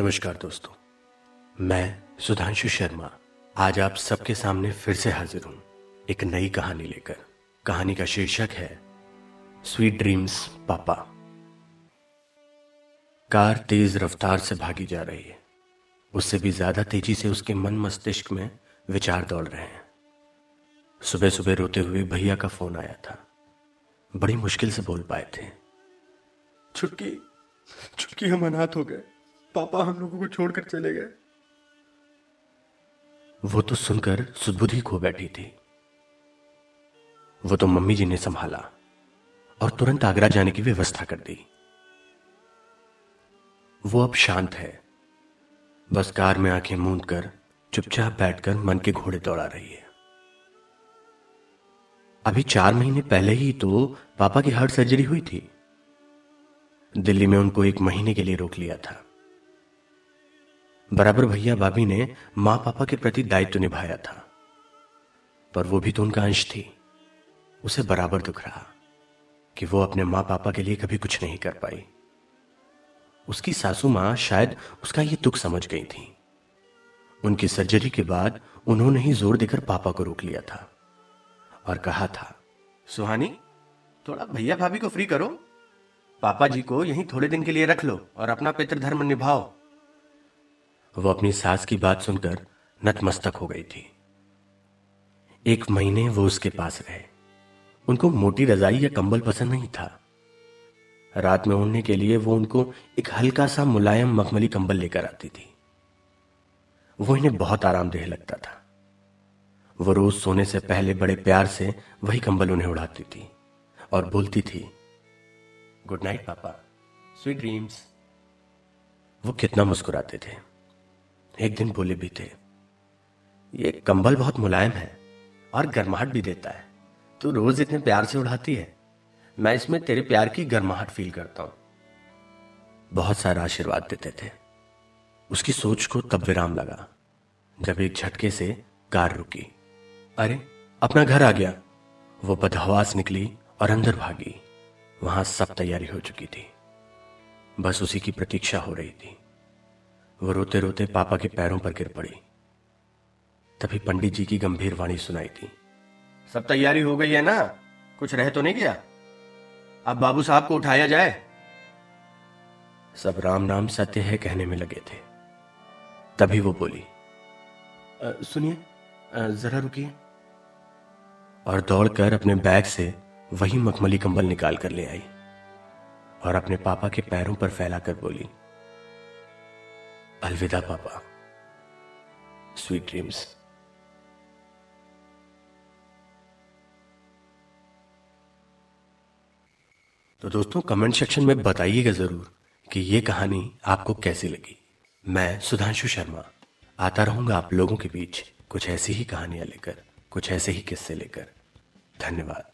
नमस्कार दोस्तों, मैं सुधांशु शर्मा। आज आप सबके सामने फिर से हाजिर हूँ एक नई कहानी लेकर। कहानी का शीर्षक है, स्वीट ड्रीम्स, पापा। कार तेज रफ्तार से भागी जा रही है। उससे भी ज़्यादा तेज़ी से उसके मन मस्तिष्क में विचार दौड़ रहे हैं। सुबह सुबह रोते हुए भैया का फ़ोन आया था। बड़ी मुश्किल से बोल पाए थे, छुटकी छुटकी हम अनाथ हो गए। पापा हम लोगों को छोड़कर चले गए। वो तो सुनकर सुदबुद्धि खो बैठी थी। वो तो मम्मी जी ने संभाला और तुरंत आगरा जाने की व्यवस्था कर दी। वो अब शांत है। बस कार में आँखें मूंद कर, चुपचाप बैठकर मन के घोड़े दौड़ा रही है। अभी चार महीने पहले ही तो पापा की हार्ट सर्जरी हुई थी। दिल्ली में उनको एक महीने के लिए रोक लिया था। बराबर भैया भाभी ने माँ पापा के प्रति दायित्व निभाया था। पर वो भी तो उनका अंश थी। उसे बराबर दुख रहा कि वो अपने माँ पापा के लिए कभी कुछ नहीं कर पाई। उसकी सासू माँ शायद उसका ये दुख समझ गई थी। उनकी सर्जरी के बाद उन्होंने ही ज़ोर देकर पापा को रोक लिया था और कहा था, सुहानी, थोड़ा भैया भाभी को फ्री करो। पापा जी को यहीं थोड़े दिन के लिए रख लो और अपना पितृधर्म निभाओ। वो अपनी सास की बात सुनकर नतमस्तक हो गई थी। एक महीने वो उसके पास रहे। उनको मोटी रजाई या कंबल पसंद नहीं था। रात में उड़ने के लिए वो उनको एक हल्का सा मुलायम मखमली कंबल लेकर आती थी। वो इन्हें बहुत आरामदेह लगता था। वो रोज सोने से पहले बड़े प्यार से वही कंबल उन्हें उड़ाती थी और बोलती थी, गुड नाइट, पापा। Sweet dreams. वो कितना मुस्कुराते थे। एक दिन बोले भी थे ये कंबल बहुत मुलायम है और गर्माहट भी देता है। तू रोज इतने प्यार से उड़ाती है। मैं इसमें तेरे प्यार की गर्माहट फील करता हूँ। बहुत सारा आशीर्वाद देते थे। उसकी सोच को तब विराम लगा, जब एक झटके से कार रुकी। अरे, अपना घर आ गया। वो बदहवास निकली और अंदर भागी। वहाँ सब तैयारी हो चुकी थी। बस उसी की प्रतीक्षा हो रही थी। वो रोते रोते पापा के पैरों पर गिर पड़ी। तभी पंडित जी की गंभीर वाणी सुनाई थी सब तैयारी हो गई है ना? कुछ रह तो नहीं गया? अब बाबू साहब को उठाया जाए। सब राम नाम सत्य है कहने में लगे थे। तभी वो बोली सुनिए जरा रुकिए। और दौड़कर अपने बैग से वही मखमली कंबल निकाल कर ले आई। और अपने पापा के पैरों पर फैलाकर बोली अलविदा, पापा। स्वीट ड्रीम्स तो दोस्तों कमेंट सेक्शन में बताइएगा ज़रूर कि ये कहानी आपको कैसी लगी। मैं सुधांशु शर्मा, आता रहूँगा आप लोगों के बीच कुछ ऐसी ही कहानियाँ लेकर, कुछ ऐसे ही किस्से लेकर। धन्यवाद।